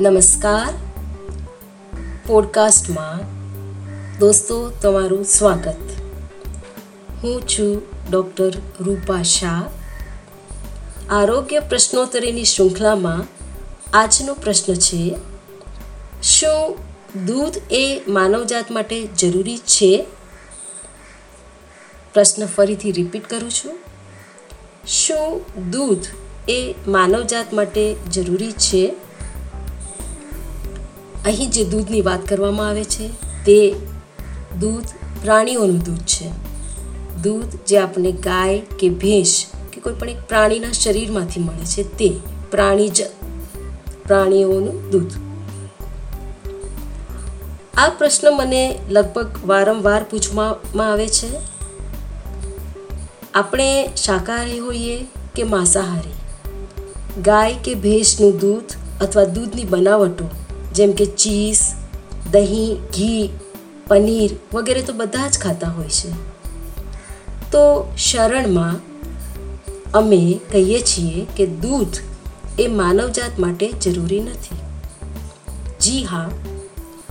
નમસ્કાર. પોડકાસ્ટમાં દોસ્તો તમારું સ્વાગત. હું છું ડૉક્ટર રૂપા શાહ. આરોગ્ય પ્રશ્નોત્તરીની શૃંખલામાં આજનો પ્રશ્ન છે, શું દૂધ એ માનવજાત માટે જરૂરી છે? પ્રશ્ન ફરીથી રિપીટ કરું છું. શું દૂધ એ માનવજાત માટે જરૂરી છે? અહીં જે દૂધની વાત કરવામાં આવે છે, તે દૂધ પ્રાણીઓનું દૂધ છે. દૂધ જે આપણને ગાય કે ભેંસ કે કોઈ પણ એક પ્રાણીના શરીરમાંથી મળે છે, તે પ્રાણીજ પ્રાણીઓનું દૂધ. આ પ્રશ્ન મને લગભગ વારંવાર પૂછવામાં આવે છે, આપણે શાકાહારી હોઈએ કે માંસાહારી? ગાય કે ભેંસનું દૂધ અથવા દૂધની બનાવટો જેમ કે ચીઝ, દહીં, ઘી, પનીર વગેરે તો બધા જ ખાતા હોય છે. તો શરણમાં અમે કહીએ છીએ કે દૂધ એ માનવજાત માટે જરૂરી નથી. જી હા,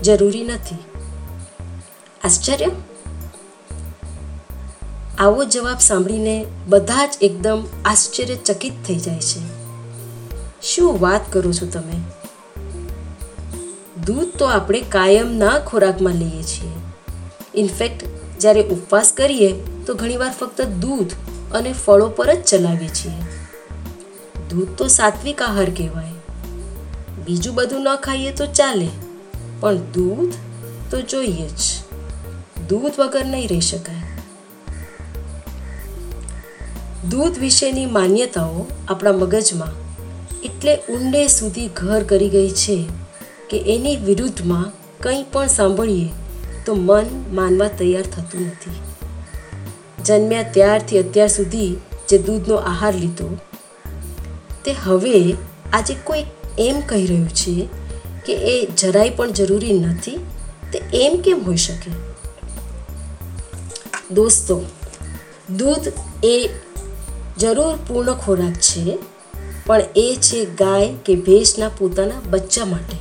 જરૂરી નથી. આશ્ચર્ય? આવો જવાબ સાંભળીને બધા જ એકદમ આશ્ચર્યચકિત થઈ જાય છે. શું વાત કરો છો તમે? દૂધ તો આપણે કાયમના ખોરાકમાં લઈએ છીએ. ઇનફેક્ટ જ્યારે ઉપવાસ કરીએ, તો ઘણીવાર ફક્ત દૂધ અને ફળો પર જ ચલાવીએ છીએ. દૂધ તો સાત્વિક આહાર કહેવાય. બીજું બધું ન ખાઈએ તો ચાલે, પણ દૂધ તો જોઈએ જ. દૂધ વગર નહીં રહી શકાય. દૂધ વિશેની માન્યતાઓ આપણા મગજમાં એટલે ઊંડે સુધી ઘર કરી ગઈ છે કે એની વિરુદ્ધમાં કંઈ પણ સાંભળીએ, તો મન માનવા તૈયાર થતું નથી. જન્મ્યા ત્યારથી અત્યાર સુધી જે દૂધનો આહાર લીધો, તે હવે આજે કોઈ એમ કહી રહ્યું છે કે એ જરાય પણ જરૂરી નથી, તે એમ કેમ હોઈ શકે? દોસ્તો, દૂધ એ જરૂર પૂર્ણ ખોરાક છે, પણ એ છે ગાય કે ભેંસના પોતાના બચ્ચા માટે.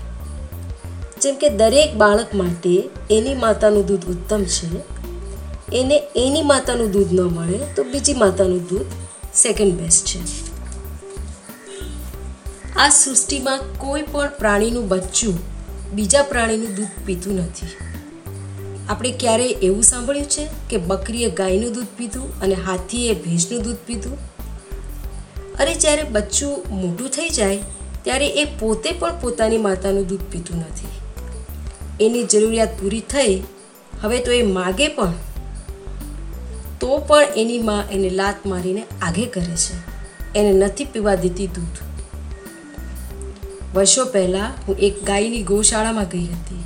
જેમ કે દરેક બાળક માટે એની માતાનું દૂધ ઉત્તમ છે. એને એની માતાનું દૂધ ન મળે તો બીજી માતાનું દૂધ સેકન્ડ બેસ્ટ છે. આ સૃષ્ટિમાં કોઈ પણ પ્રાણીનું બચ્ચું બીજા પ્રાણીનું દૂધ પીતું નથી. આપણે ક્યારેય એવું સાંભળ્યું છે કે બકરીએ ગાયનું દૂધ પીધું અને હાથીએ ભેંસનું દૂધ પીધું? અરે જ્યારે બચ્ચું મોટું થઈ જાય, ત્યારે એ પોતે પણ પોતાની માતાનું દૂધ પીતું નથી. એની જરૂરિયાત પૂરી થઈ, હવે તો એ માગે પણ, તો પણ એની માં એને લાત મારીને આગે કરે છે. એને નથી પીવા દેતી દૂધ. વર્ષો પહેલાં હું એક ગાયની ગૌશાળામાં ગઈ હતી.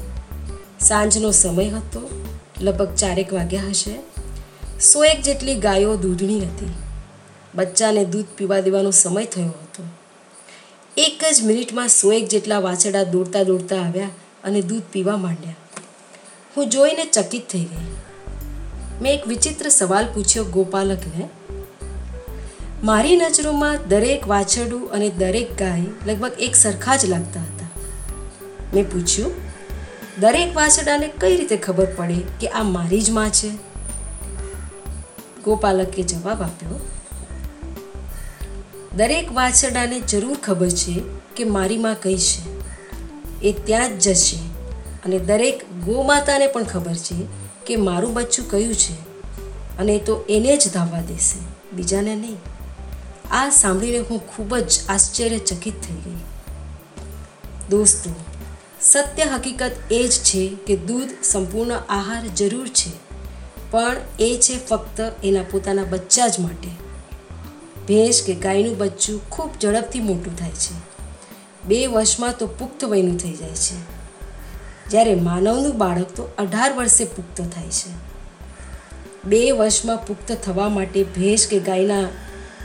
સાંજનો સમય હતો, લગભગ ચારેક વાગ્યા હશે. સો એક જેટલી ગાયો દૂધણી હતી. બચ્ચાને દૂધ પીવા દેવાનો સમય થયો હતો. એક જ મિનિટમાં સો એક જેટલા વાછડા દોડતા દોડતા આવ્યા. અને દૂધ પીવા માંડ્યા. હું જોઈને ચકિત થઈ ગઈ. મેં એક વિચિત્ર સવાલ પૂછ્યો ગોપાલકને, મારી નજરોમાં દરેક વાછરડું અને દરેક ગાય લગભગ એક સરખા જ લાગતા હતા? મેં પૂછ્યું, દરેક વાછરડાને કઈ રીતે ખબર પડે કે આ મારી જ માં છે? ગોપાલકે જવાબ આપ્યો, દરેક વાછરડાને જરૂર ખબર છે કે મારી માં કઈ છે. એ ત્યાં જ જશે. અને દરેક ગોમાતાને પણ ખબર છે કે મારું બચ્ચું કયું છે. અને તો એને જ ધાવવા દેશે. બીજાને નહીં. આ સાંભળીને હું ખૂબ જ આશ્ચર્યચકિત થઈ ગઈ. દોસ્તો, સત્ય હકીકત એ જ છે કે દૂધ સંપૂર્ણ આહાર જરૂર છે. પણ એ છે ફક્ત એના પોતાના બચ્ચા જ માટે. ભેંસ કે ગાયનું બચ્ચું ખૂબ ઝડપથી મોટું થાય છે. બે વર્ષમાં તો પુખ્ત વયનું થઈ જાય છે. જ્યારે માનવનું બાળક તો અઢાર વર્ષે પુખ્ત થાય છે. બે વર્ષમાં પુખ્ત થવા માટે ભેંસ કે ગાયના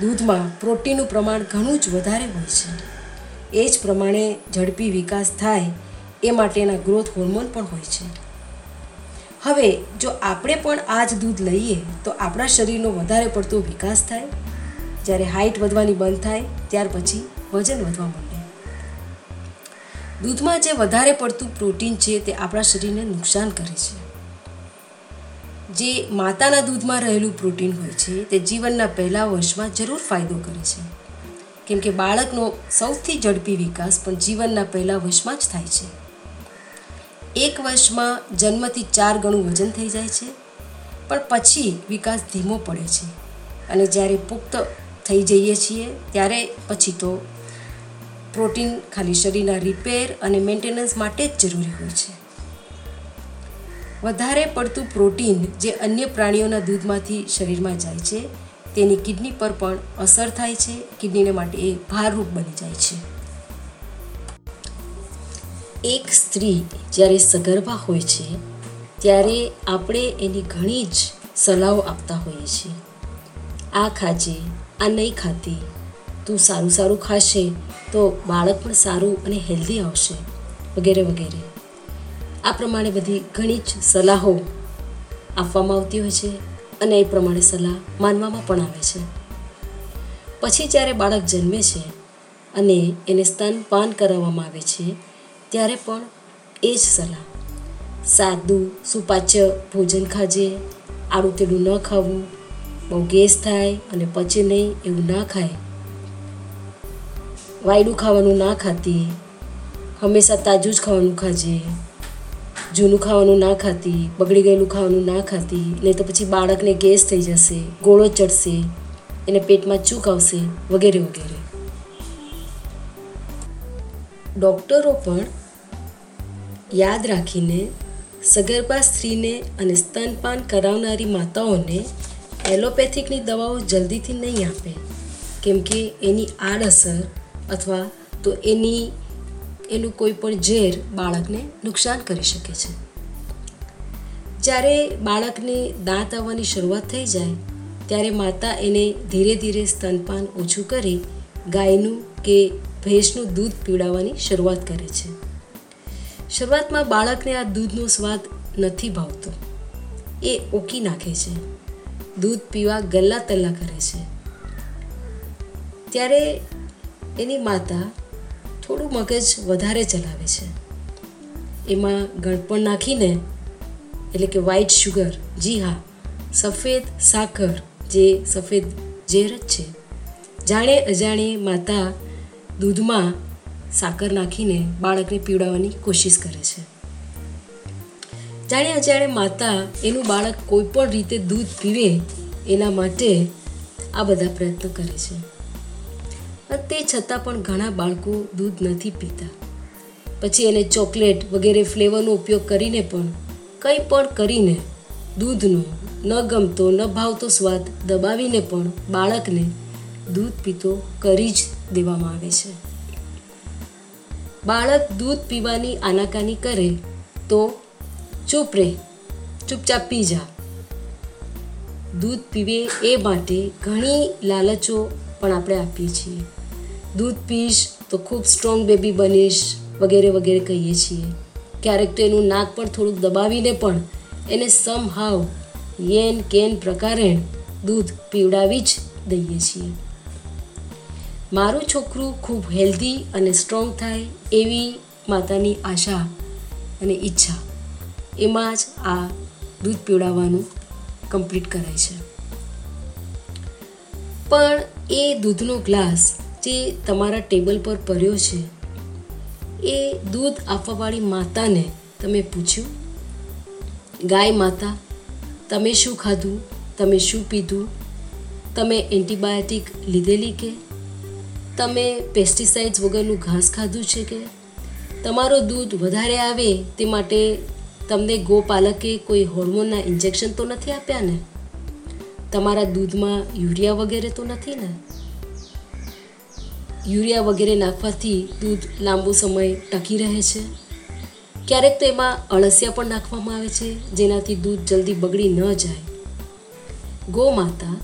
દૂધમાં પ્રોટીનનું પ્રમાણ ઘણું જ વધારે હોય છે. એ જ પ્રમાણે ઝડપી વિકાસ થાય એ માટેના ગ્રોથ હોર્મોન પણ હોય છે. હવે જો આપણે પણ આ જ દૂધ લઈએ તો આપણા શરીરનો વધારે પડતો વિકાસ થાય. જ્યારે હાઇટ વધવાની બંધ થાય, ત્યાર પછી વજન વધવા માંડે દૂધમાં જે વધારે પડતું પ્રોટીન છે તે આપણા શરીરને નુકસાન કરે છે. જે માતાના દૂધમાં રહેલું પ્રોટીન હોય છે, તે જીવનના પહેલા વર્ષમાં જરૂર ફાયદો કરે છે. કેમ કે બાળકનો સૌથી ઝડપી વિકાસ પણ જીવનના પહેલા વર્ષમાં જ થાય છે. એક વર્ષમાં જન્મથી ચાર ગણું વજન થઈ જાય છે, પણ પછી વિકાસ ધીમો પડે છે. અને જ્યારે પુખ્ત થઈ જઈએ છીએ, ત્યારે પછી તો પ્રોટીન ખાલી શરીરના રિપેર અને મેન્ટેનન્સ માટે જ જરૂરી હોય છે. વધારે પડતું પ્રોટીન જે અન્ય પ્રાણીઓના દૂધમાંથી શરીરમાં જાય છે, તેની કિડની પર પણ અસર થાય છે, કિડનીને માટે એ ભારરૂપ બની જાય છે. એક સ્ત્રી જ્યારે સગર્ભા હોય છે, ત્યારે આપણે એની ઘણી જ સલાહો આપતા હોઈએ છીએ. આ ખાજે, આ નહીં ખાતી, તું સારું સારું ખાશે તો બાળક પણ સારું અને હેલ્ધી આવશે, વગેરે વગેરે. આ પ્રમાણે બધી ઘણી જ સલાહો આપવામાં આવતી હોય છે અને એ પ્રમાણે સલાહ માનવામાં પણ આવે છે. પછી જ્યારે બાળક જન્મે છે અને એને સ્તનપાન કરાવવામાં આવે છે, ત્યારે પણ એ જ સલાહ. સાદું, સુપાચ્ય ભોજન ખાજે, આડું તેડું ન ખાવું, બહુ ગેસ થાય અને પચે નહીં એવું ના ખાય વાયડું ખાવાનું ના ખાતી. હંમેશા તાજું જ ખાવાનું ખાજે. જૂનું ખાવાનું ના ખાતી, બગડી ગયેલું ખાવાનું ના ખાતી નહીં તો પછી બાળકને ગેસ થઈ જશે, ગોળો ચડશે, એને પેટમાં ચૂક આવશે, વગેરે વગેરે. ડૉક્ટરો પણ યાદ રાખીને સગર્ભા સ્ત્રીને અને સ્તનપાન કરાવનારી માતાઓને એલોપેથિકની દવાઓ જલ્દીથી નહીં આપે, કેમ કે એની આડઅસર અથવા તો એની, એનું કોઈ પણ ઝેર બાળકને નુકસાન કરી શકે છે. જ્યારે બાળકને દાંત આવવાની શરૂઆત થઈ જાય, ત્યારે માતા એને ધીરે ધીરે સ્તનપાન ઓછું કરી ગાયનું કે ભેંસનું દૂધ પીવડાવવાની શરૂઆત કરે છે. શરૂઆતમાં બાળકને આ દૂધનો સ્વાદ નથી ભાવતો. એ ઓકી નાખે છે. દૂધ પીવા ગલ્લા તલ્લા કરે છે. ત્યારે એની માતા થોડું મગજ વધારે ચલાવે છે. એમાં ગળપણ નાખીને, એટલે કે વ્હાઈટ શુગર જી હા, સફેદ સાકર, જે સફેદ ઝેર જ છે. જાણે અજાણે માતા દૂધમાં સાકર નાખીને બાળકને પીવડાવવાની કોશિશ કરે છે. જાણે અજાણે માતા એનું બાળક કોઈ પણ રીતે દૂધ પીવે એના માટે આ બધા પ્રયત્નો કરે છે. તે છતાં પણ ઘણા બાળકો દૂધ નથી પીતા. પછી એને ચોકલેટ વગેરે ફ્લેવરનો ઉપયોગ કરીને પણ, કંઈ પણ કરીને દૂધનો ન ગમતો, ન ભાવતો સ્વાદ દબાવીને પણ બાળકને દૂધ પીતો કરી જ દેવામાં આવે છે. બાળક દૂધ પીવાની આનાકાની કરે તો ચૂપ રહે, ચૂપચાપ પી જા. દૂધ પીવે એ માટે ઘણી લાલચો પણ આપણે આપીએ છીએ. દૂધ પીશ તો ખૂબ સ્ટ્રોંગ બેબી બનીશ, વગેરે વગેરે કહીએ છીએ. ક્યારેક તો એનું નાક પણ થોડુંક દબાવીને પણ એને સમ હાવ યેન કેન પ્રકારે દૂધ પીવડાવી જ દઈએ છીએ. મારું છોકરું ખૂબ હેલ્ધી અને સ્ટ્રોંગ થાય એવી માતાની આશા અને ઈચ્છા. એમાં જ આ દૂધ પીવડાવવાનું કમ્પ્લીટ કરાય છે. પણ એ દૂધનો ગ્લાસ જે તમારા ટેબલ પર પડ્યો છે, એ દૂધ આપવાવાળી માતાને તમે પૂછ્યું, ગાય માતા, તમે શું ખાધું? તમે શું પીધું? તમે એન્ટીબાયોટિક લીધેલી કે? તમે પેસ્ટિસાઇડ્સ વગરનું ઘાસ ખાધું છે કે? તમારો દૂધ વધારે આવે તે માટે તમને ગોપાલકે કોઈ હોર્મોનના ઇન્જેક્શન તો નથી આપ્યા ને તમારા દૂધમાં યુરિયા વગેરે તો નથી ને? યુરિયા વગેરે નાખવાથી દૂધ લાંબો સમય ટકી રહે છે. ક્યારેક તો એમાં અળસિયા પણ નાખવામાં આવે છે, જેનાથી દૂધ જલ્દી બગડી ન જાય. ગો માતા,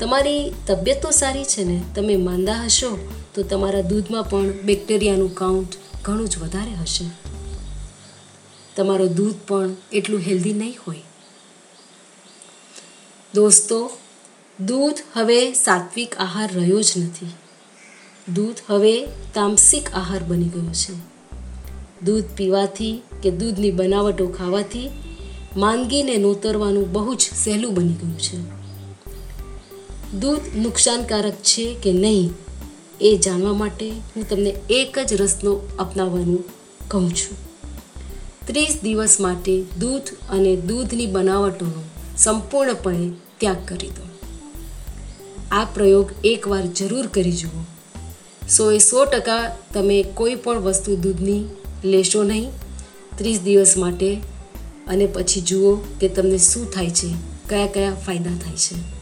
તમારી તબિયત તો સારી છે ને? તમે માંદા હશો, તો તમારા દૂધમાં પણ બેક્ટેરિયાનું કાઉન્ટ ઘણું જ વધારે હશે. તમારો દૂધ પણ એટલું હેલ્ધી નહીં હોય. દોસ્તો, દૂધ હવે સાત્વિક આહાર રહ્યો જ નથી. દૂધ હવે તામસિક આહાર બની ગયો છે. દૂધ પીવાથી કે દૂધની બનાવટો ખાવાથી માંદગીને નોતરવાનું બહુ જ સહેલું બની ગયું છે. દૂધ નુકસાનકારક છે કે નહીં એ જાણવા માટે હું તમને એક જ રસનો અપનાવવાનું કહું છું. ત્રીસ દિવસ માટે દૂધ અને દૂધની બનાવટોનો સંપૂર્ણપણે ત્યાગ કરી દો. આ પ્રયોગ એકવાર જરૂર કરી જુઓ. સો એ સો ટકા તમે કોઈ પણ વસ્તુ દૂધની લેશો નહીં. ત્રીસ દિવસ માટે. અને પછી જુઓ કે તમને શું થાય છે, કયા કયા ફાયદા થાય છે.